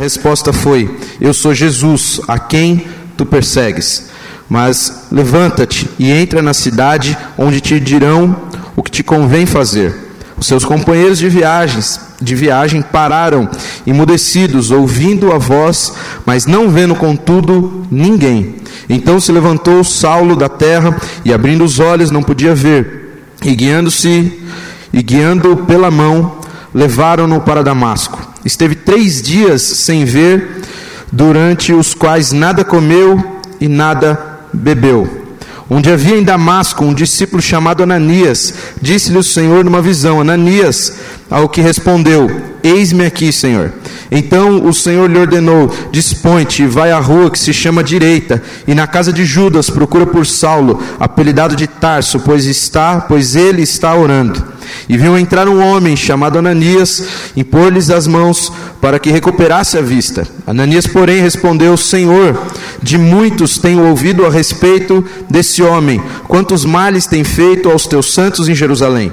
Resposta foi: Eu sou Jesus, a quem tu persegues. Mas levanta-te e entra na cidade, onde te dirão o que te convém fazer. Os seus companheiros de viagens, de viagem pararam, emudecidos, ouvindo a voz, mas não vendo contudo ninguém. Então se levantou Saulo da terra e abrindo os olhos não podia ver, e guiando-se e guiando pela mão, levaram-no para Damasco. Esteve três dias sem ver, durante os quais nada comeu e nada bebeu. Onde havia em Damasco um discípulo chamado Ananias, disse-lhe o Senhor numa visão: Ananias, ao que respondeu: Eis-me aqui, Senhor. Então o Senhor lhe ordenou: Dispõe-te vai à rua que se chama Direita, e na casa de Judas procura por Saulo, apelidado de Tarso, pois está, pois ele está orando. E viu entrar um homem chamado Ananias, impor-lhes as mãos para que recuperasse a vista. Ananias, porém, respondeu: Senhor, de muitos tenho ouvido a respeito desse homem, quantos males tem feito aos teus santos em Jerusalém.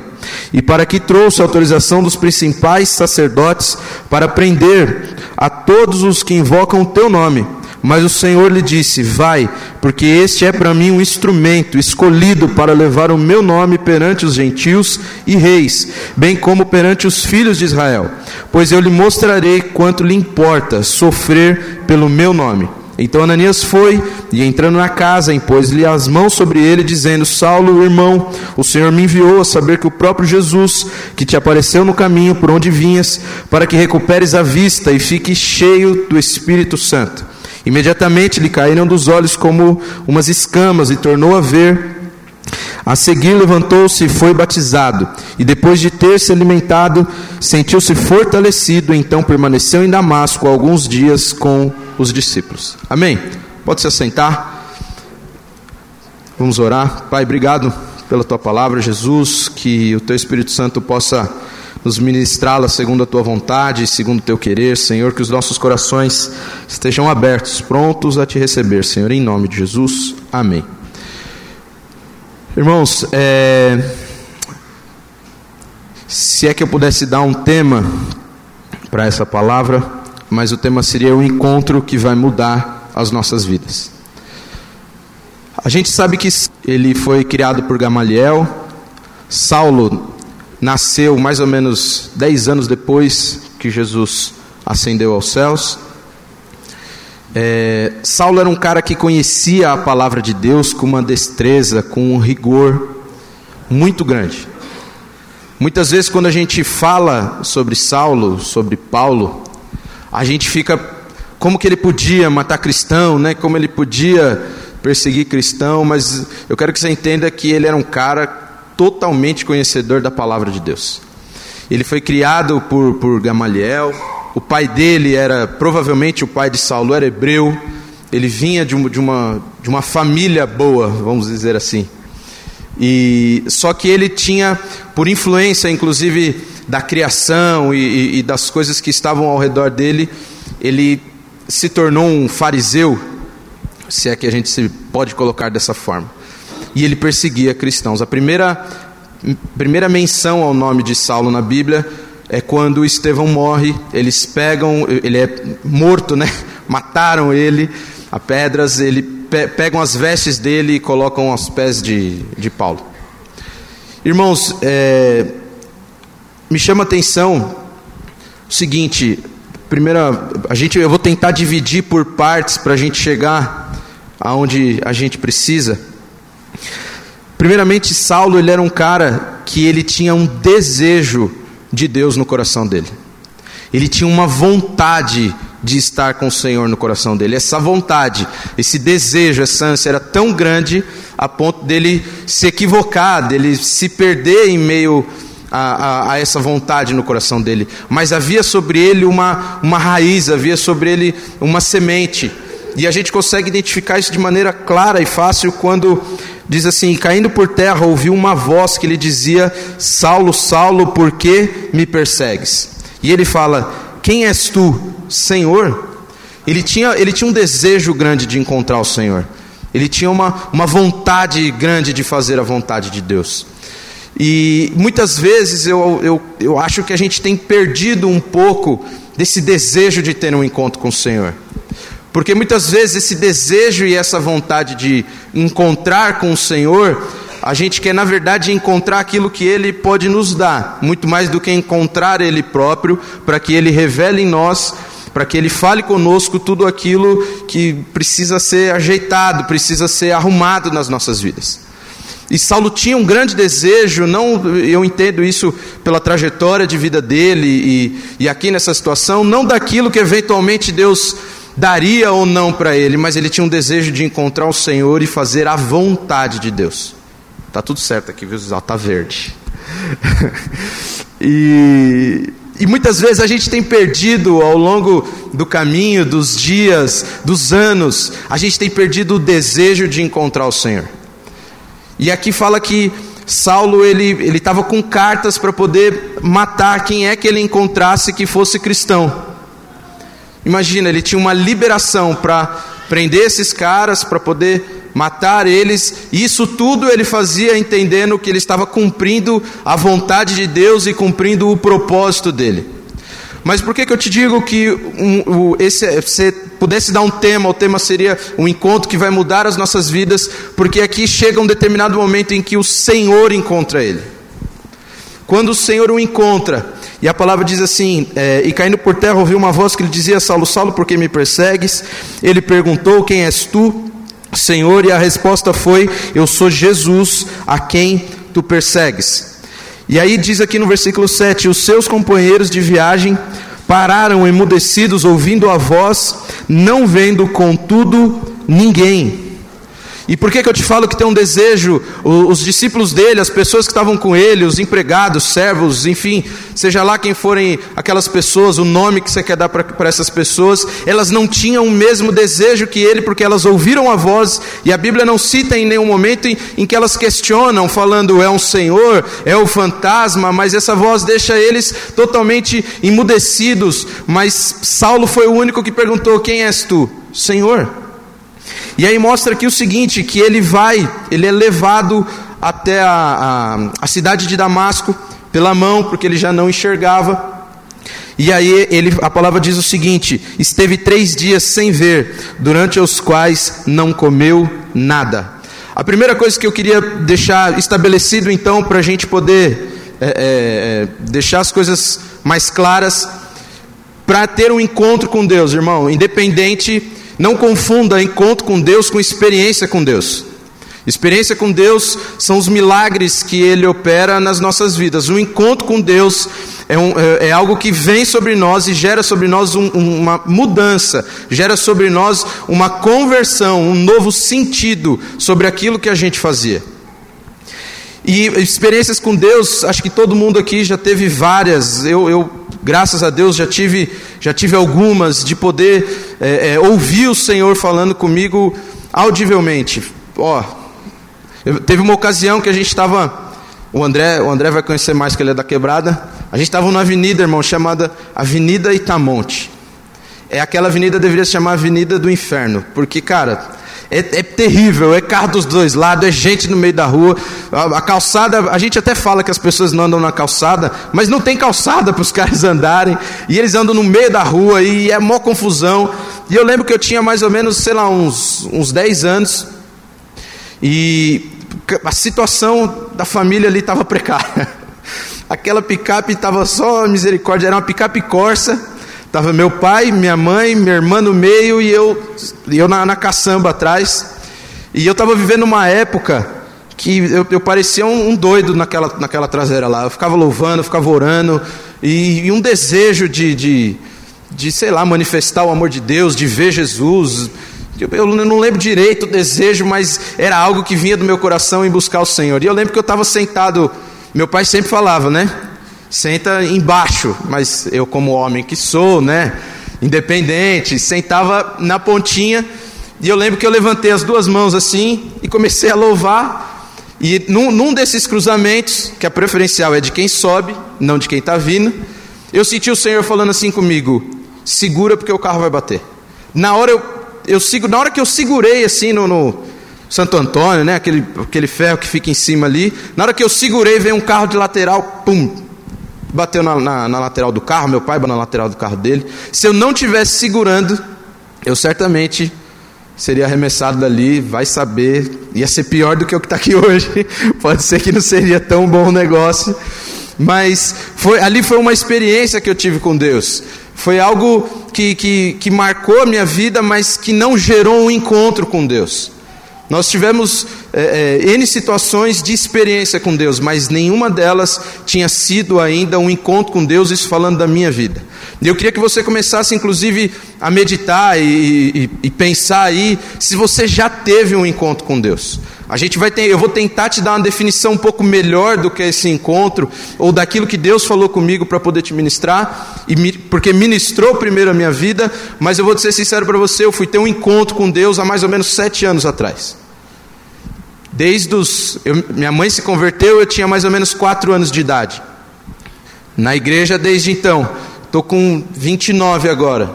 E para que trouxe a autorização dos principais sacerdotes para prender a todos os que invocam o teu nome. Mas o Senhor lhe disse: Vai, porque este é para mim um instrumento escolhido para levar o meu nome perante os gentios e reis, bem como perante os filhos de Israel. Pois eu lhe mostrarei quanto lhe importa sofrer pelo meu nome. Então Ananias foi e, entrando na casa, impôs-lhe as mãos sobre ele, dizendo: Saulo, irmão, o Senhor me enviou a saber que o próprio Jesus, que te apareceu no caminho por onde vinhas, para que recuperes a vista e fiques cheio do Espírito Santo. Imediatamente lhe caíram dos olhos como umas escamas e tornou a ver. A seguir levantou-se e foi batizado, e depois de ter se alimentado, sentiu-se fortalecido, então permaneceu em Damasco alguns dias com os discípulos. Amém? Pode se assentar. Vamos orar. Pai, obrigado pela tua palavra, Jesus, que o teu Espírito Santo possa nos ministrá-la segundo a tua vontade segundo o teu querer, Senhor, que os nossos corações estejam abertos, prontos a te receber, Senhor, em nome de Jesus. Amém. Irmãos, é... se é que eu pudesse dar um tema para essa palavra, mas o tema seria o encontro que vai mudar as nossas vidas. A gente sabe que ele foi criado por Gamaliel, Saulo nasceu mais ou menos dez anos depois que Jesus ascendeu aos céus. É, Saulo era um cara que conhecia a palavra de Deus com uma destreza, com um rigor muito grande. Muitas vezes, quando a gente fala sobre Saulo, sobre Paulo, a gente fica como que ele podia matar cristão, né? Como ele podia perseguir cristão, mas eu quero que você entenda que ele era um cara totalmente conhecedor da palavra de Deus. Ele foi criado por, por Gamaliel, o pai dele era, provavelmente o pai de Saulo era hebreu, ele vinha de uma, de uma, família boa, vamos dizer assim. E só que ele tinha, por influência, inclusive da criação e, e, e das coisas que estavam ao redor dele, ele se tornou um fariseu, se é que a gente se pode colocar dessa forma e ele perseguia cristãos. A primeira, primeira menção ao nome de Saulo na Bíblia é quando Estevão morre, eles pegam, ele é morto, né? Mataram ele a pedras, ele pe pegam as vestes dele e colocam aos pés de, de Paulo. Irmãos, é, me chama a atenção o seguinte: primeira, a gente, eu vou tentar dividir por partes para a gente chegar aonde a gente precisa. Primeiramente, Saulo ele era um cara que ele tinha um desejo de Deus no coração dele. Ele tinha uma vontade de estar com o Senhor no coração dele. Essa vontade, esse desejo, essa ânsia era tão grande a ponto dele se equivocar, dele se perder em meio a, a, a, essa vontade no coração dele. Mas havia sobre ele uma, uma raiz, havia sobre ele uma semente. E a gente consegue identificar isso de maneira clara e fácil quando diz assim: caindo por terra, ouviu uma voz que lhe dizia: Saulo, Saulo, por que me persegues? E ele fala: Quem és tu, Senhor? Ele tinha, ele tinha um desejo grande de encontrar o Senhor, ele tinha uma, uma vontade grande de fazer a vontade de Deus. E muitas vezes eu, eu, eu acho que a gente tem perdido um pouco desse desejo de ter um encontro com o Senhor. Porque muitas vezes esse desejo e essa vontade de encontrar com o Senhor, a gente quer na verdade encontrar aquilo que Ele pode nos dar, muito mais do que encontrar Ele próprio, para que Ele revele em nós, para que Ele fale conosco tudo aquilo que precisa ser ajeitado, precisa ser arrumado nas nossas vidas. E Saulo tinha um grande desejo, não, eu entendo isso pela trajetória de vida dele e, e aqui nessa situação, não daquilo que eventualmente Deus daria ou não para ele, mas ele tinha um desejo de encontrar o Senhor e fazer a vontade de Deus. Tá tudo certo aqui, viu? Tá verde. e, e muitas vezes a gente tem perdido ao longo do caminho, dos dias, dos anos, a gente tem perdido o desejo de encontrar o Senhor. E aqui fala que Saulo ele ele estava com cartas para poder matar quem é que ele encontrasse que fosse cristão. Imagina, ele tinha uma liberação para prender esses caras, para poder matar eles. E isso tudo ele fazia entendendo que ele estava cumprindo a vontade de Deus e cumprindo o propósito dele. Mas por que, que eu te digo que um, um, esse, se pudesse dar um tema, o tema seria um encontro que vai mudar as nossas vidas, porque aqui chega um determinado momento em que o Senhor encontra ele. Quando o Senhor o encontra, e a palavra diz assim: é, E caindo por terra, ouviu uma voz que lhe dizia: Saulo, Saulo, por que me persegues? Ele perguntou: Quem és tu, Senhor? E a resposta foi: Eu sou Jesus, a quem tu persegues. E aí diz aqui no versículo 7: Os seus companheiros de viagem pararam emudecidos, ouvindo a voz, não vendo, contudo, ninguém. E por que, que eu te falo que tem um desejo? Os discípulos dele, as pessoas que estavam com ele, os empregados, servos, enfim, seja lá quem forem aquelas pessoas, o nome que você quer dar para essas pessoas, elas não tinham o mesmo desejo que ele, porque elas ouviram a voz, e a Bíblia não cita em nenhum momento em, em que elas questionam, falando é um Senhor, é o fantasma, mas essa voz deixa eles totalmente emudecidos. Mas Saulo foi o único que perguntou: Quem és tu? Senhor. E aí mostra aqui o seguinte: que ele vai, ele é levado até a, a, a cidade de Damasco pela mão, porque ele já não enxergava. E aí ele, a palavra diz o seguinte: esteve três dias sem ver, durante os quais não comeu nada. A primeira coisa que eu queria deixar estabelecido então para a gente poder é, é, é, deixar as coisas mais claras, para ter um encontro com Deus, irmão, independente não confunda encontro com Deus com experiência com Deus. Experiência com Deus são os milagres que Ele opera nas nossas vidas. O encontro com Deus é, um, é, é algo que vem sobre nós e gera sobre nós um, uma mudança, gera sobre nós uma conversão, um novo sentido sobre aquilo que a gente fazia. E experiências com Deus, acho que todo mundo aqui já teve várias. Eu, eu graças a Deus, já tive, já tive algumas de poder é, é, ouvir o Senhor falando comigo audivelmente. Ó, teve uma ocasião que a gente estava, o André, o André vai conhecer mais que ele é da quebrada. A gente estava numa avenida, irmão, chamada Avenida Itamonte. É aquela avenida deveria se chamar Avenida do Inferno, porque cara, é, é, terrível, é carro dos dois lados, é gente no meio da rua. A, a, calçada, a gente até fala que as pessoas não andam na calçada, mas não tem calçada para os caras andarem. E eles andam no meio da rua e é mó confusão. E eu lembro que eu tinha mais ou menos, sei lá, uns, uns 10 anos. E a situação da família ali estava precária. Aquela picape estava só misericórdia, era uma picape Corsa Estava meu pai, minha mãe, minha irmã no meio e eu, eu na, na caçamba atrás. E eu estava vivendo uma época que eu, eu parecia um, um, doido naquela, naquela traseira lá. Eu ficava louvando, ficava orando, e, e um desejo de, de, de, sei lá, manifestar o amor de Deus, de ver Jesus. Eu, eu não lembro direito o desejo, mas era algo que vinha do meu coração em buscar o Senhor. E eu lembro que eu estava sentado, meu pai sempre falava, né? Senta embaixo, mas eu como homem que sou, né, independente, sentava na pontinha, e eu lembro que eu levantei as duas mãos assim e comecei a louvar, e num, num desses cruzamentos, que a preferencial é de quem sobe, não de quem está vindo, eu senti o Senhor falando assim comigo, segura porque o carro vai bater. Na hora eu, eu sigo, na hora que eu segurei assim no, no Santo Antônio, né? Aquele, aquele ferro que fica em cima ali. Na hora que eu segurei, veio um carro de lateral, pum, bateu na, na, na lateral do carro. Meu pai bateu na lateral do carro dele. Se eu não tivesse segurando, eu certamente seria arremessado dali, vai saber, ia ser pior do que o que está aqui hoje. Pode ser que não seria tão bom o negócio, mas foi, ali foi uma experiência que eu tive com Deus. Foi algo que, que, que marcou a minha vida, mas que não gerou um encontro com Deus. Nós tivemos é, é, N situações de experiência com Deus, mas nenhuma delas tinha sido ainda um encontro com Deus, isso falando da minha vida. E eu queria que você começasse, inclusive, a meditar e, e, e, pensar aí se você já teve um encontro com Deus. A gente vai ter, eu vou tentar te dar uma definição um pouco melhor do que esse encontro ou daquilo que Deus falou comigo para poder te ministrar, e porque ministrou primeiro a minha vida. Mas eu vou ser sincero para você, eu fui ter um encontro com Deus há mais ou menos sete anos atrás. Desde os, eu, minha mãe se converteu, eu tinha mais ou menos quatro anos de idade. Na igreja desde então. Estou com 29 agora.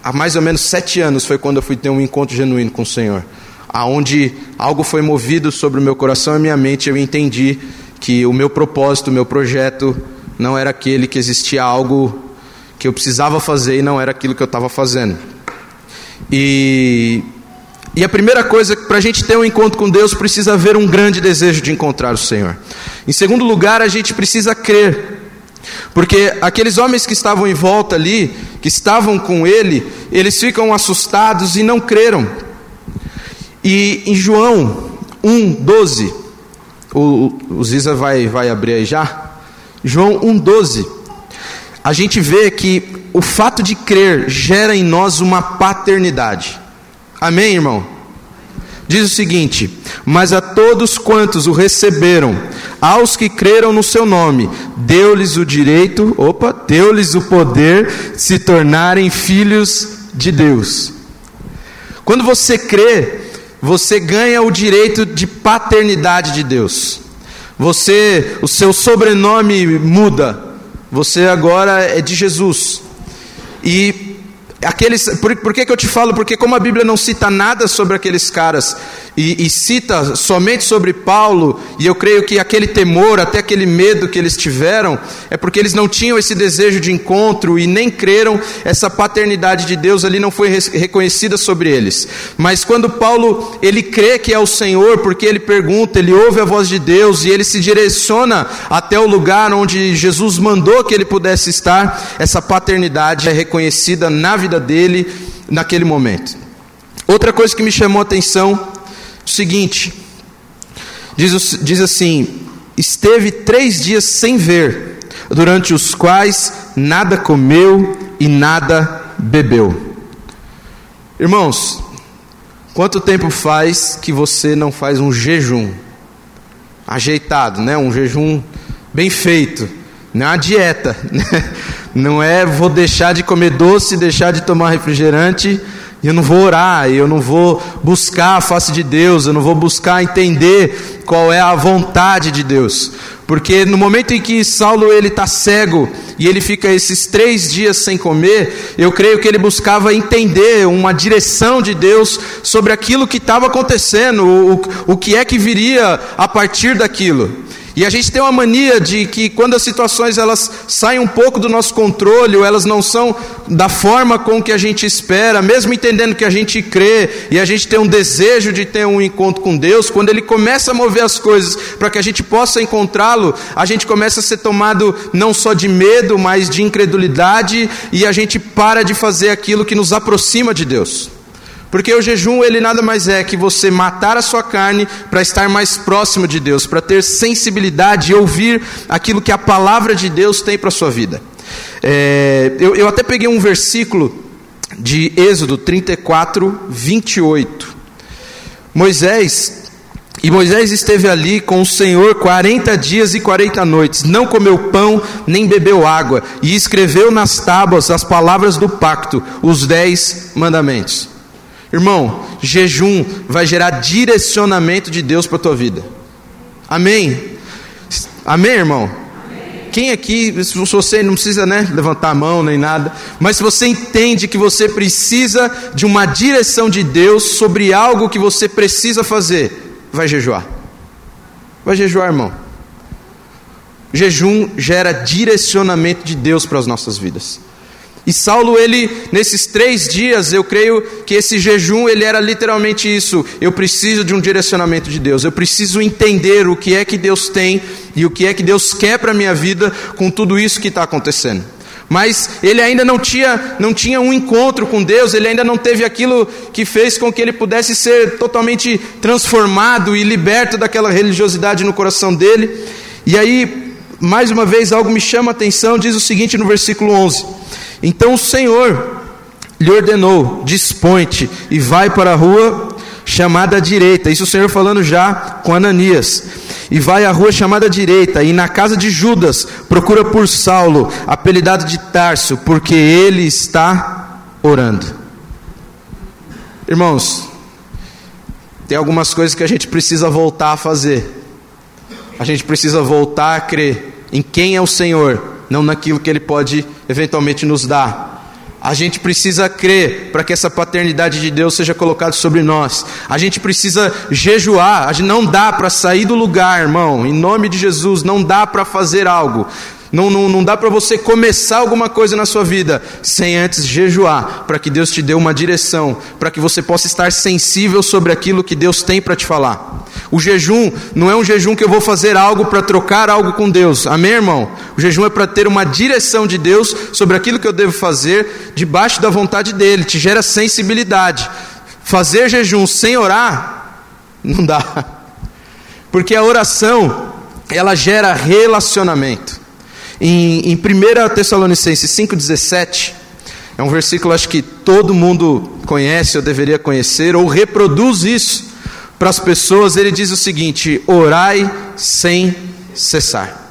Há mais ou menos sete anos foi quando eu fui ter um encontro genuíno com o Senhor. Aonde algo foi movido sobre o meu coração e minha mente, eu entendi que o meu propósito, o meu projeto, não era aquele que existia algo que eu precisava fazer e não era aquilo que eu estava fazendo. E, e a primeira coisa, para a gente ter um encontro com Deus, precisa haver um grande desejo de encontrar o Senhor. Em segundo lugar, a gente precisa crer porque aqueles homens que estavam em volta ali, que estavam com ele, eles ficam assustados e não creram. E em João 1:12, o, o Ziza vai, vai abrir aí já. João 1:12. A gente vê que o fato de crer gera em nós uma paternidade. Amém, irmão? Diz o seguinte: Mas a todos quantos o receberam, aos que creram no seu nome, deu-lhes o direito, opa, deu-lhes o poder de se tornarem filhos de Deus. Quando você crê, você ganha o direito de paternidade de Deus. Você, o seu sobrenome muda. Você agora é de Jesus. E Aqueles, por, por que, que eu te falo? Porque, como a Bíblia não cita nada sobre aqueles caras e, e, cita somente sobre Paulo, e eu creio que aquele temor, até aquele medo que eles tiveram, é porque eles não tinham esse desejo de encontro e nem creram, essa paternidade de Deus ali não foi reconhecida sobre eles. Mas quando Paulo ele crê que é o Senhor, porque ele pergunta, ele ouve a voz de Deus e ele se direciona até o lugar onde Jesus mandou que ele pudesse estar, essa paternidade é reconhecida na vida dele naquele momento. Outra coisa que me chamou a atenção, o seguinte, diz, diz assim: esteve três dias sem ver, durante os quais nada comeu e nada bebeu. Irmãos, quanto tempo faz que você não faz um jejum ajeitado, né? Um jejum bem feito, não é uma dieta, né? Não é vou deixar de comer doce, deixar de tomar refrigerante, eu não vou orar, eu não vou buscar a face de Deus, eu não vou buscar entender qual é a vontade de Deus. Porque no momento em que Saulo ele está cego e ele fica esses três dias sem comer, eu creio que ele buscava entender uma direção de Deus sobre aquilo que estava acontecendo, o, o que é que viria a partir daquilo. E a gente tem uma mania de que quando as situações elas saem um pouco do nosso controle, ou elas não são da forma com que a gente espera, mesmo entendendo que a gente crê e a gente tem um desejo de ter um encontro com Deus, quando ele começa a mover as coisas para que a gente possa encontrá-lo, a gente começa a ser tomado não só de medo, mas de incredulidade e a gente para de fazer aquilo que nos aproxima de Deus. Porque o jejum ele nada mais é que você matar a sua carne para estar mais próximo de Deus, para ter sensibilidade e ouvir aquilo que a palavra de Deus tem para a sua vida. É, eu, eu até peguei um versículo de Êxodo 34, 28. Moisés, e Moisés esteve ali com o Senhor 40 dias e 40 noites, não comeu pão nem bebeu água, e escreveu nas tábuas as palavras do pacto, os dez mandamentos. Irmão, jejum vai gerar direcionamento de Deus para a tua vida. Amém? Amém, irmão? Quem aqui, se você não precisa né, levantar a mão nem nada, mas se você entende que você precisa de uma direção de Deus sobre algo que você precisa fazer, vai jejuar. Vai jejuar, irmão. Jejum gera direcionamento de Deus para as nossas vidas. E Saulo, ele, nesses três dias, eu creio que esse jejum, ele era literalmente isso. Eu preciso de um direcionamento de Deus. Eu preciso entender o que é que Deus tem e o que é que Deus quer para a minha vida com tudo isso que está acontecendo. Mas ele ainda não tinha, não tinha um encontro com Deus, ele ainda não teve aquilo que fez com que ele pudesse ser totalmente transformado e liberto daquela religiosidade no coração dele. E aí, mais uma vez, algo me chama a atenção, diz o seguinte no versículo 11: então o Senhor lhe ordenou: dispõe-te e vai para a rua chamada direita. Isso o Senhor falando já com Ananias. E vai à rua chamada direita, e na casa de Judas procura por Saulo, apelidado de Tarso, porque ele está orando. Irmãos, tem algumas coisas que a gente precisa voltar a fazer. A gente precisa voltar a crer em quem é o Senhor não naquilo que Ele pode eventualmente nos dar. A gente precisa crer para que essa paternidade de Deus seja colocada sobre nós. A gente precisa jejuar. A gente não dá para sair do lugar, irmão. Em nome de Jesus, não dá para fazer algo não, não, não dá para você começar alguma coisa na sua vida sem antes jejuar, para que Deus te dê uma direção, para que você possa estar sensível sobre aquilo que Deus tem para te falar. O jejum não é um jejum que eu vou fazer algo para trocar algo com Deus, amém, irmão? O jejum é para ter uma direção de Deus sobre aquilo que eu devo fazer, debaixo da vontade dEle, te gera sensibilidade. Fazer jejum sem orar, não dá, porque a oração, ela gera relacionamento. Em, em 1 Tessalonicenses 5,17, é um versículo acho que todo mundo conhece ou deveria conhecer, ou reproduz isso para as pessoas. Ele diz o seguinte: orai sem cessar.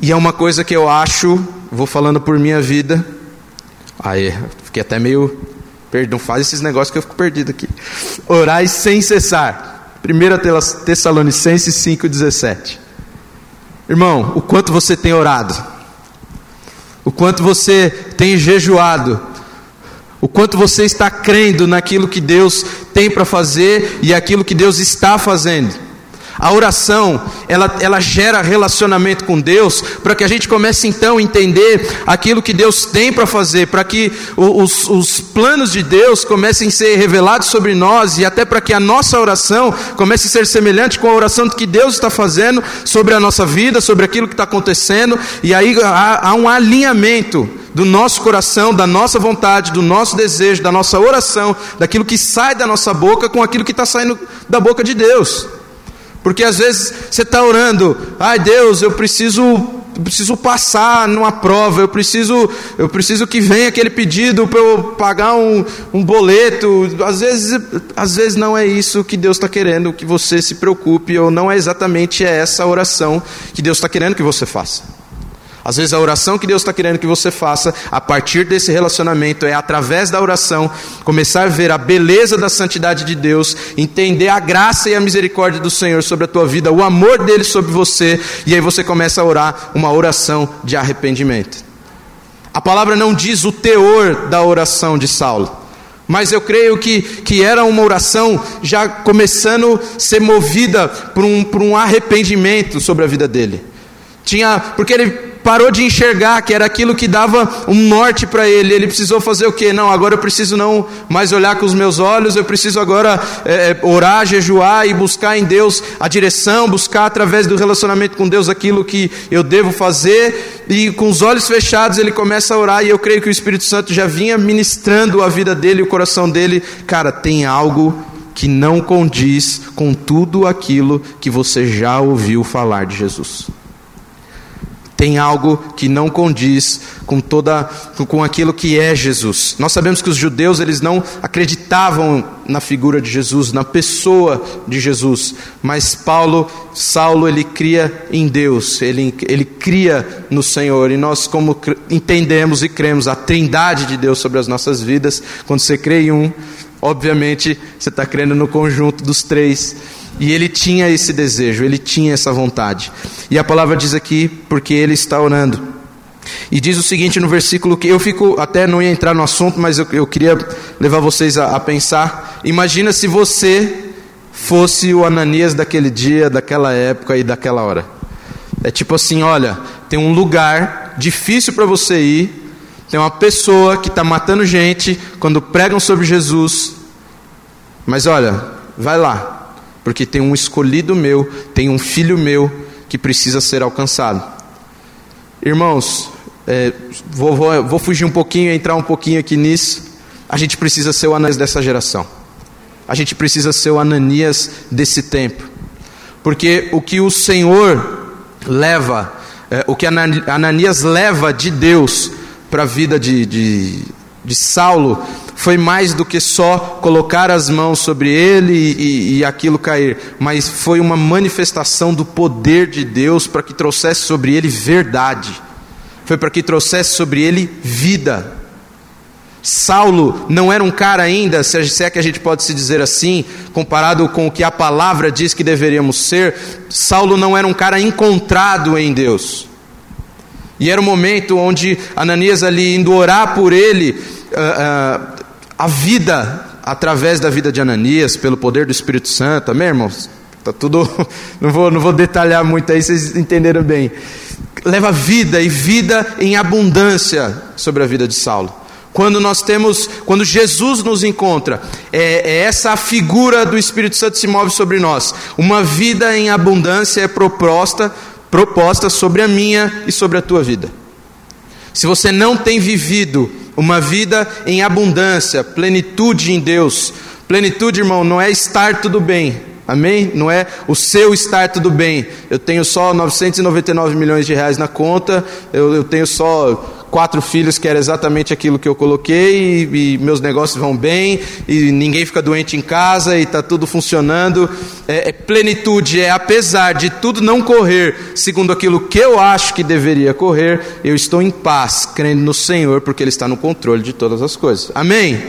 E é uma coisa que eu acho, vou falando por minha vida. Aí, fiquei até meio. Não faz esses negócios que eu fico perdido aqui. Orai sem cessar. 1 Tessalonicenses 5,17. Irmão, o quanto você tem orado, o quanto você tem jejuado, o quanto você está crendo naquilo que Deus tem para fazer e aquilo que Deus está fazendo. A oração, ela, ela gera relacionamento com Deus, para que a gente comece então a entender aquilo que Deus tem para fazer, para que os, os planos de Deus comecem a ser revelados sobre nós e até para que a nossa oração comece a ser semelhante com a oração que Deus está fazendo sobre a nossa vida, sobre aquilo que está acontecendo, e aí há, há um alinhamento do nosso coração, da nossa vontade, do nosso desejo, da nossa oração, daquilo que sai da nossa boca com aquilo que está saindo da boca de Deus. Porque às vezes você está orando, ai Deus, eu preciso, eu preciso passar numa prova, eu preciso, eu preciso que venha aquele pedido para eu pagar um, um boleto. Às vezes, às vezes não é isso que Deus está querendo que você se preocupe, ou não é exatamente essa oração que Deus está querendo que você faça. Às vezes a oração que Deus está querendo que você faça, a partir desse relacionamento, é através da oração, começar a ver a beleza da santidade de Deus, entender a graça e a misericórdia do Senhor sobre a tua vida, o amor dele sobre você, e aí você começa a orar uma oração de arrependimento. A palavra não diz o teor da oração de Saulo, mas eu creio que, que era uma oração já começando a ser movida por um, por um arrependimento sobre a vida dele. Tinha, porque ele parou de enxergar que era aquilo que dava um norte para ele. Ele precisou fazer o que? Não, agora eu preciso não mais olhar com os meus olhos, eu preciso agora é, é, orar, jejuar e buscar em Deus a direção, buscar através do relacionamento com Deus aquilo que eu devo fazer. E com os olhos fechados ele começa a orar, e eu creio que o Espírito Santo já vinha ministrando a vida dele, o coração dele. Cara, tem algo que não condiz com tudo aquilo que você já ouviu falar de Jesus tem algo que não condiz com toda com aquilo que é Jesus. Nós sabemos que os judeus eles não acreditavam na figura de Jesus, na pessoa de Jesus, mas Paulo, Saulo, ele cria em Deus, ele, ele cria no Senhor, e nós como entendemos e cremos a trindade de Deus sobre as nossas vidas, quando você crê em um, obviamente você está crendo no conjunto dos três, E ele tinha esse desejo, ele tinha essa vontade. E a palavra diz aqui, porque ele está orando. E diz o seguinte no versículo que eu fico, até não ia entrar no assunto, mas eu, eu queria levar vocês a, a pensar. Imagina se você fosse o Ananias daquele dia, daquela época e daquela hora. É tipo assim: olha, tem um lugar difícil para você ir, tem uma pessoa que está matando gente quando pregam sobre Jesus, mas olha, vai lá, porque tem um escolhido meu, tem um filho meu que precisa ser alcançado. Irmãos, é, vou, vou, vou, fugir um pouquinho, entrar um pouquinho aqui nisso. A gente precisa ser o Ananias dessa geração. A gente precisa ser o Ananias desse tempo. Porque o que o Senhor leva, é, o que Ananias leva de Deus para a vida de, de, de Saulo, foi mais do que só colocar as mãos sobre ele e, e, aquilo cair, mas foi uma manifestação do poder de Deus para que trouxesse sobre ele verdade, foi para que trouxesse sobre ele vida. Saulo não era um cara ainda, se é que a gente pode se dizer assim, comparado com o que a palavra diz que deveríamos ser, Saulo não era um cara encontrado em Deus. E era o um momento onde Ananias ali indo orar por ele, uh, a vida através da vida de Ananias, pelo poder do Espírito Santo, amém, irmãos? Tá tudo, não vou, não vou detalhar muito aí, vocês entenderam bem. Leva vida e vida em abundância sobre a vida de Saulo. Quando nós temos, quando Jesus nos encontra, é, é essa figura do Espírito Santo se move sobre nós. Uma vida em abundância é proposta, proposta sobre a minha e sobre a tua vida. Se você não tem vivido uma vida em abundância, plenitude em Deus. Plenitude, irmão, não é estar tudo bem. Amém? Não é o seu estar tudo bem. Eu tenho só 999 milhões de reais na conta, eu, eu tenho só quatro filhos, que era exatamente aquilo que eu coloquei, e, e meus negócios vão bem, e ninguém fica doente em casa, e está tudo funcionando. É, é, plenitude, é apesar de tudo não correr segundo aquilo que eu acho que deveria correr, eu estou em paz, crendo no Senhor, porque Ele está no controle de todas as coisas. Amém?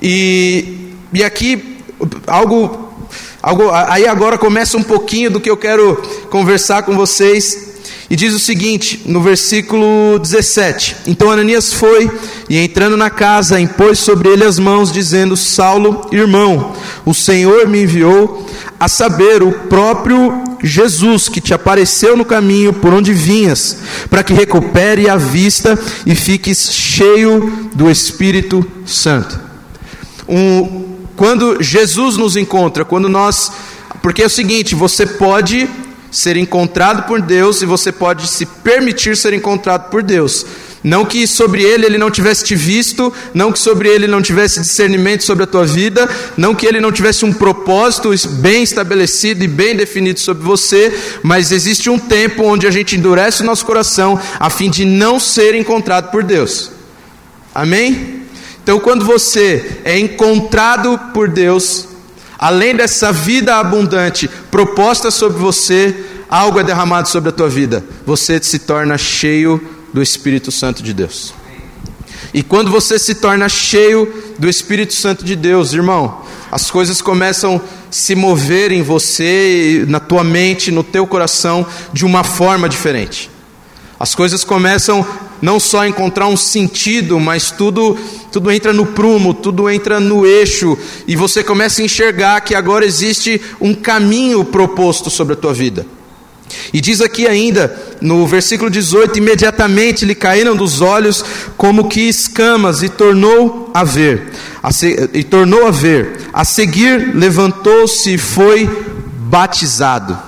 E, e aqui, algo Algo, aí agora começa um pouquinho do que eu quero conversar com vocês e diz o seguinte, no versículo 17: Então Ananias foi e entrando na casa, impôs sobre ele as mãos, dizendo: Saulo, irmão, o Senhor me enviou a saber o próprio Jesus que te apareceu no caminho por onde vinhas, para que recupere a vista e fiques cheio do Espírito Santo. Um, quando Jesus nos encontra, quando nós. Porque é o seguinte: você pode ser encontrado por Deus e você pode se permitir ser encontrado por Deus. Não que sobre ele ele não tivesse te visto, não que sobre ele não tivesse discernimento sobre a tua vida, não que ele não tivesse um propósito bem estabelecido e bem definido sobre você, mas existe um tempo onde a gente endurece o nosso coração a fim de não ser encontrado por Deus. Amém? Então, quando você é encontrado por Deus, Além dessa vida abundante proposta sobre você, algo é derramado sobre a tua vida. Você se torna cheio do Espírito Santo de Deus. E quando você se torna cheio do Espírito Santo de Deus, irmão, as coisas começam a se mover em você, na tua mente, no teu coração, de uma forma diferente. As coisas começam não só encontrar um sentido, mas tudo, tudo entra no prumo, tudo entra no eixo, e você começa a enxergar que agora existe um caminho proposto sobre a tua vida. E diz aqui ainda, no versículo 18: imediatamente lhe caíram dos olhos como que escamas, e tornou a ver, a se, e tornou a ver. A seguir levantou-se e foi batizado.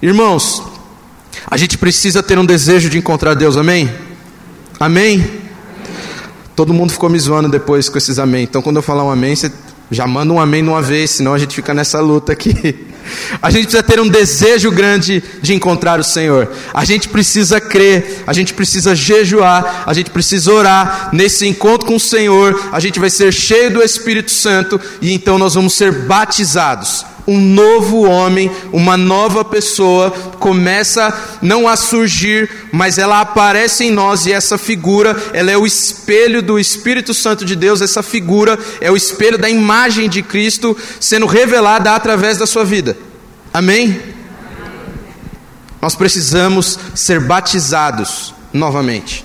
Irmãos, a gente precisa ter um desejo de encontrar Deus, amém? Amém? Todo mundo ficou me zoando depois com esses amém. Então, quando eu falar um amém, você já manda um amém uma vez, senão a gente fica nessa luta aqui. A gente precisa ter um desejo grande de encontrar o Senhor. A gente precisa crer, a gente precisa jejuar, a gente precisa orar. Nesse encontro com o Senhor, a gente vai ser cheio do Espírito Santo e então nós vamos ser batizados. Um novo homem, uma nova pessoa começa não a surgir, mas ela aparece em nós e essa figura, ela é o espelho do Espírito Santo de Deus, essa figura é o espelho da imagem de Cristo sendo revelada através da sua vida. Amém? Nós precisamos ser batizados novamente.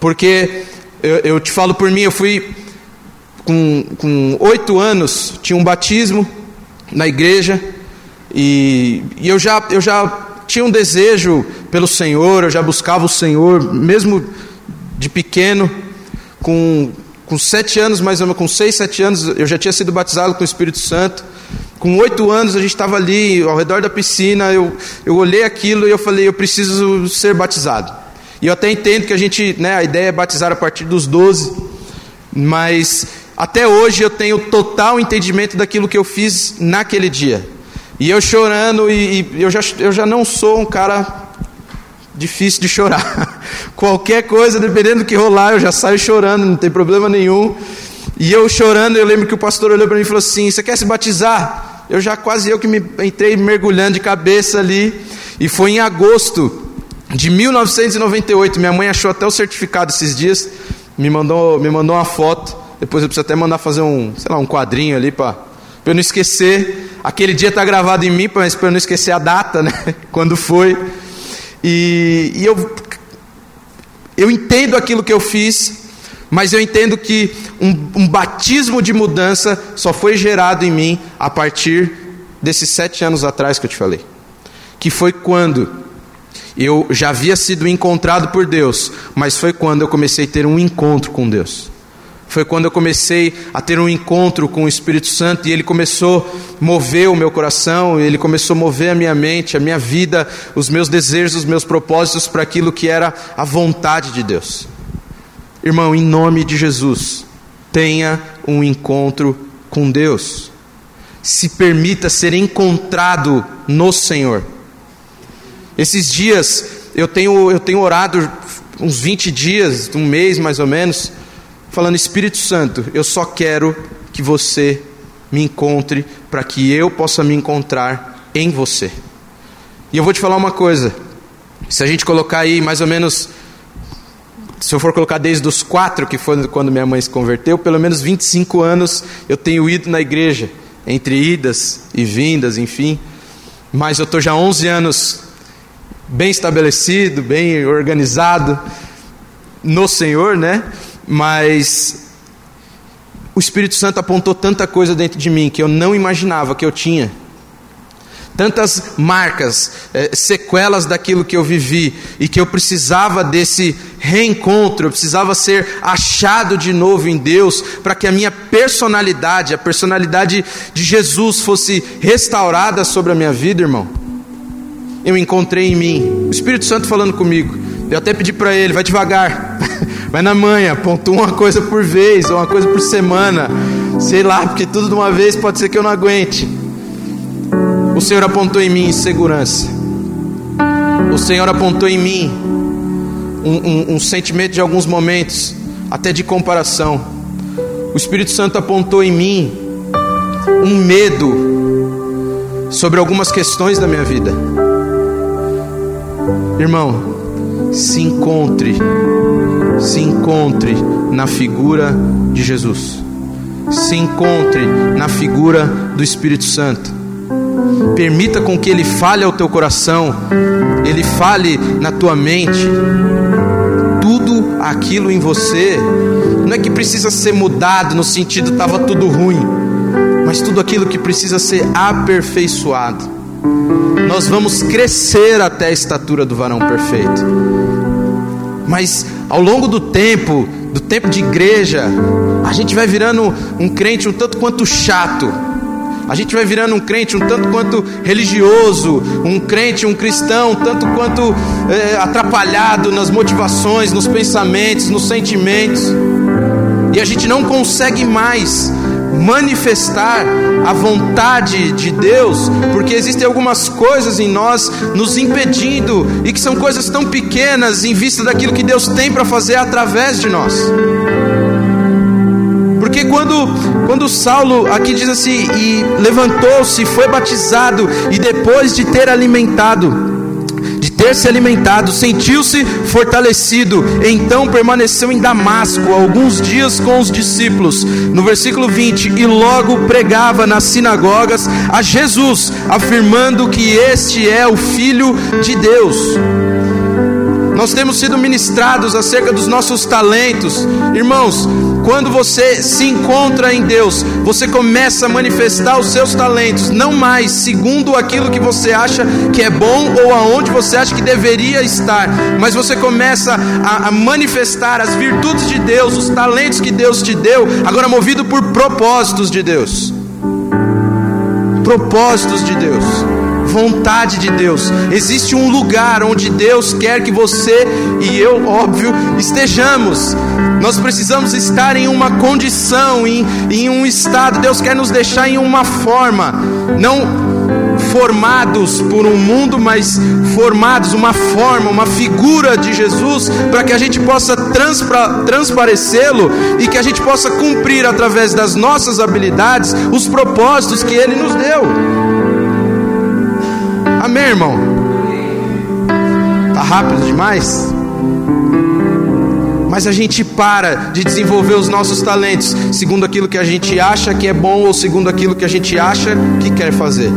Porque eu, eu te falo por mim, eu fui com oito anos, tinha um batismo na igreja, e, e eu, já, eu já tinha um desejo pelo Senhor, eu já buscava o Senhor, mesmo de pequeno, com, com sete anos, mais ou menos, com seis, sete anos, eu já tinha sido batizado com o Espírito Santo. Com oito anos, a gente estava ali ao redor da piscina. Eu, eu olhei aquilo e eu falei: eu preciso ser batizado. E eu até entendo que a gente, né, a ideia é batizar a partir dos doze, mas até hoje eu tenho total entendimento daquilo que eu fiz naquele dia. E eu chorando, e, e eu, já, eu já não sou um cara difícil de chorar. Qualquer coisa, dependendo do que rolar, eu já saio chorando, não tem problema nenhum. E eu chorando, eu lembro que o pastor olhou para mim e falou assim: Você quer se batizar? Eu já quase eu que me entrei mergulhando de cabeça ali. E foi em agosto de 1998. Minha mãe achou até o certificado esses dias, me mandou, me mandou uma foto. Depois eu preciso até mandar fazer um, sei lá, um quadrinho ali para eu não esquecer. Aquele dia está gravado em mim, mas para eu não esquecer a data, né? Quando foi. E, e eu, eu entendo aquilo que eu fiz, mas eu entendo que um, um batismo de mudança só foi gerado em mim a partir desses sete anos atrás que eu te falei. Que foi quando eu já havia sido encontrado por Deus, mas foi quando eu comecei a ter um encontro com Deus. Foi quando eu comecei a ter um encontro com o Espírito Santo e ele começou a mover o meu coração, ele começou a mover a minha mente, a minha vida, os meus desejos, os meus propósitos para aquilo que era a vontade de Deus. Irmão, em nome de Jesus, tenha um encontro com Deus. Se permita ser encontrado no Senhor. Esses dias eu tenho, eu tenho orado uns 20 dias, um mês mais ou menos, falando: Espírito Santo, eu só quero que você me encontre para que eu possa me encontrar em você. E eu vou te falar uma coisa: se a gente colocar aí mais ou menos, se eu for colocar desde os quatro, que foi quando minha mãe se converteu, pelo menos 25 anos eu tenho ido na igreja, entre idas e vindas, enfim. Mas eu estou já 11 anos bem estabelecido, bem organizado no Senhor, né? Mas o Espírito Santo apontou tanta coisa dentro de mim que eu não imaginava que eu tinha. Tantas marcas, é, sequelas daquilo que eu vivi e que eu precisava desse reencontro, eu precisava ser achado de novo em Deus para que a minha personalidade, a personalidade de Jesus fosse restaurada sobre a minha vida, irmão. Eu encontrei em mim o Espírito Santo falando comigo. Eu até pedi para ele, vai devagar. Vai na manhã, pontua uma coisa por vez, ou uma coisa por semana. Sei lá, porque tudo de uma vez pode ser que eu não aguente. O Senhor apontou em mim segurança. O Senhor apontou em mim um, um, um sentimento de alguns momentos, até de comparação. O Espírito Santo apontou em mim um medo sobre algumas questões da minha vida. Irmão, se encontre se encontre na figura de Jesus, se encontre na figura do Espírito Santo. Permita com que Ele fale ao teu coração, Ele fale na tua mente. Tudo aquilo em você, não é que precisa ser mudado no sentido estava tudo ruim, mas tudo aquilo que precisa ser aperfeiçoado. Nós vamos crescer até a estatura do varão perfeito. Mas ao longo do tempo, do tempo de igreja, a gente vai virando um crente um tanto quanto chato. A gente vai virando um crente um tanto quanto religioso, um crente, um cristão, um tanto quanto é, atrapalhado nas motivações, nos pensamentos, nos sentimentos. E a gente não consegue mais manifestar a vontade de Deus, porque existem algumas coisas em nós nos impedindo e que são coisas tão pequenas em vista daquilo que Deus tem para fazer através de nós. Porque quando, quando Saulo aqui diz assim, e levantou-se, foi batizado, e depois de ter alimentado, ter se alimentado, sentiu-se fortalecido, então permaneceu em Damasco alguns dias com os discípulos. No versículo 20, e logo pregava nas sinagogas a Jesus, afirmando que este é o Filho de Deus. Nós temos sido ministrados acerca dos nossos talentos. Irmãos, quando você se encontra em Deus, você começa a manifestar os seus talentos, não mais segundo aquilo que você acha que é bom ou aonde você acha que deveria estar, mas você começa a, a manifestar as virtudes de Deus, os talentos que Deus te deu, agora movido por propósitos de Deus. Propósitos de Deus vontade de Deus. Existe um lugar onde Deus quer que você e eu, óbvio, estejamos. Nós precisamos estar em uma condição, em, em um estado. Deus quer nos deixar em uma forma, não formados por um mundo, mas formados uma forma, uma figura de Jesus, para que a gente possa transparecê-lo e que a gente possa cumprir através das nossas habilidades os propósitos que Ele nos deu. Amém, irmão? Tá rápido demais? Mas a gente para de desenvolver os nossos talentos segundo aquilo que a gente acha que é bom ou segundo aquilo que a gente acha que quer fazer.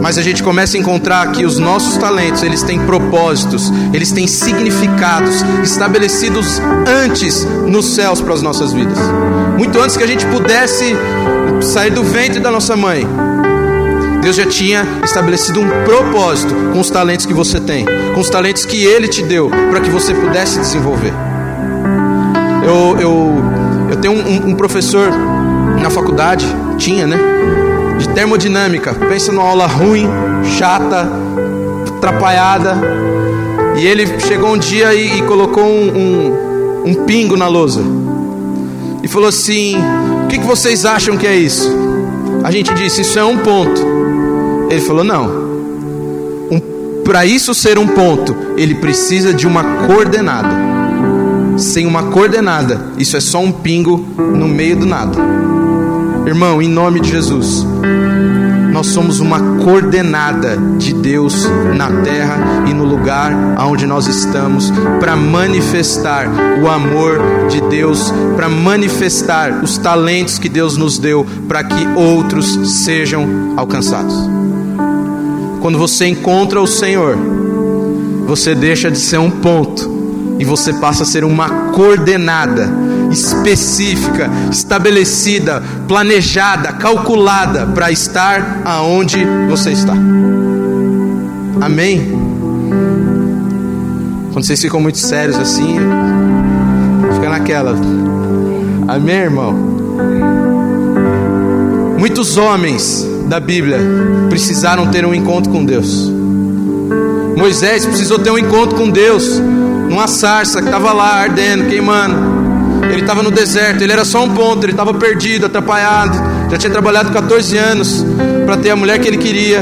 Mas a gente começa a encontrar que os nossos talentos, eles têm propósitos, eles têm significados estabelecidos antes nos céus para as nossas vidas. Muito antes que a gente pudesse sair do ventre da nossa mãe, Deus já tinha estabelecido um propósito com os talentos que você tem, com os talentos que Ele te deu, para que você pudesse desenvolver. Eu, eu, eu tenho um, um professor na faculdade, tinha, né? De termodinâmica. Pensa numa aula ruim, chata, atrapalhada. E ele chegou um dia e, e colocou um, um, um, pingo na lousa. E falou assim: O que, que vocês acham que é isso? A gente disse: Isso é um ponto. Ele falou: não. Um, Para isso ser um ponto, ele precisa de uma coordenada. Sem uma coordenada, isso é só um pingo no meio do nada. Irmão, em nome de Jesus, nós somos uma coordenada de Deus na terra e no lugar onde nós estamos para manifestar o amor de Deus, para manifestar os talentos que Deus nos deu para que outros sejam alcançados. Quando você encontra o Senhor, você deixa de ser um ponto e você passa a ser uma coordenada específica, estabelecida, planejada, calculada para estar aonde você está. Amém? Quando vocês ficam muito sérios assim, fica naquela. Amém, irmão? Muitos homens da Bíblia precisaram ter um encontro com Deus. Moisés precisou ter um encontro com Deus numa sarça que estava lá ardendo, queimando. Ele estava no deserto, ele era só um ponto, ele estava perdido, atrapalhado. Já tinha trabalhado 14 anos para ter a mulher que ele queria.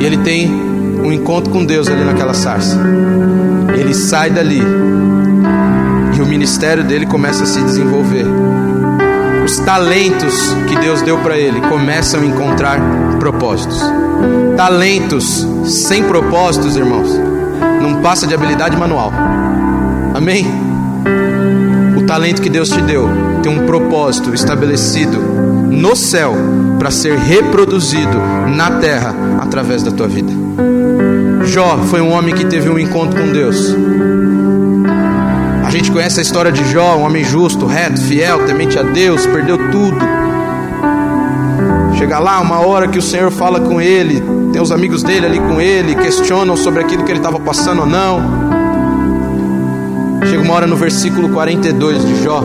E ele tem um encontro com Deus ali naquela sarça. Ele sai dali e o ministério dele começa a se desenvolver os talentos que Deus deu para ele começam a encontrar propósitos. Talentos sem propósitos, irmãos, não passa de habilidade manual. Amém? O talento que Deus te deu tem um propósito estabelecido no céu para ser reproduzido na terra através da tua vida. Jó foi um homem que teve um encontro com Deus gente conhece a história de Jó, um homem justo, reto, fiel, temente a Deus, perdeu tudo. Chega lá uma hora que o Senhor fala com ele, tem os amigos dele ali com ele, questionam sobre aquilo que ele estava passando ou não. Chega uma hora no versículo 42 de Jó,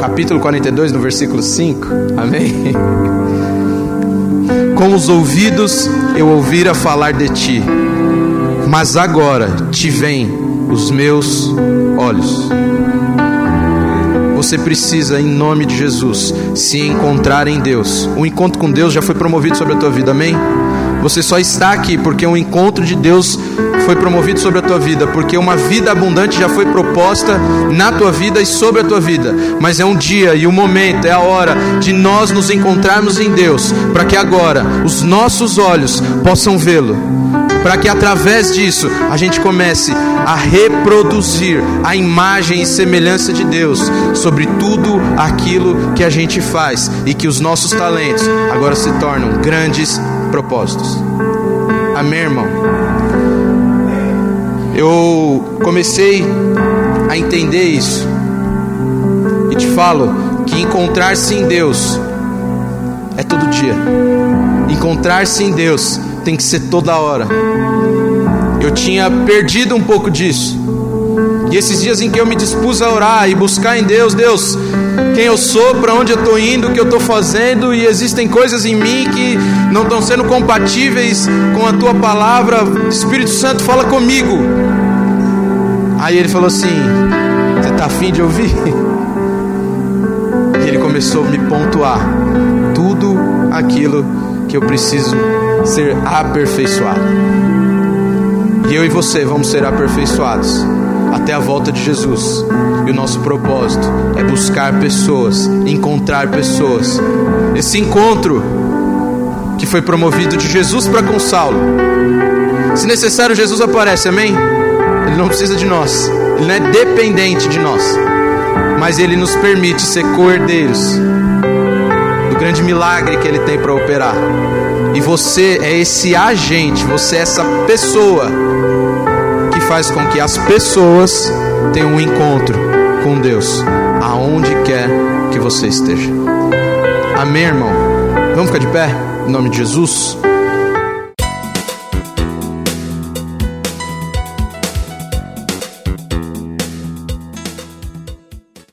capítulo 42, no versículo 5. Amém? Com os ouvidos eu ouvira falar de ti mas agora te vêm os meus olhos. Você precisa, em nome de Jesus, se encontrar em Deus. O encontro com Deus já foi promovido sobre a tua vida, amém? Você só está aqui porque um encontro de Deus foi promovido sobre a tua vida, porque uma vida abundante já foi proposta na tua vida e sobre a tua vida. Mas é um dia e um momento, é a hora de nós nos encontrarmos em Deus, para que agora os nossos olhos possam vê-lo, para que através disso a gente comece a reproduzir a imagem e semelhança de Deus sobre tudo aquilo que a gente faz e que os nossos talentos agora se tornam grandes propósitos. Amém, irmão? Eu comecei a entender isso e te falo que encontrar-se em Deus é todo dia. Encontrar-se em Deus tem que ser toda hora. Eu tinha perdido um pouco disso. E esses dias em que eu me dispus a orar e buscar em Deus, Deus, quem eu sou, para onde eu estou indo, o que eu estou fazendo, e existem coisas em mim que não estão sendo compatíveis com a tua palavra. Espírito Santo, fala comigo. Aí ele falou assim: Você está afim de ouvir? E ele começou a me pontuar tudo aquilo que eu preciso ser aperfeiçoado. E eu e você vamos ser aperfeiçoados até a volta de Jesus. E o nosso propósito é buscar pessoas, encontrar pessoas. Esse encontro que foi promovido de Jesus para com Saulo. Se necessário, Jesus aparece, amém? Ele não precisa de nós, ele não é dependente de nós, mas ele nos permite ser cordeiros do grande milagre que ele tem para operar. E você é esse agente, você é essa pessoa que faz com que as pessoas tenham um encontro com Deus, aonde quer que você esteja. Amém, irmão? Vamos ficar de pé? Em nome de Jesus.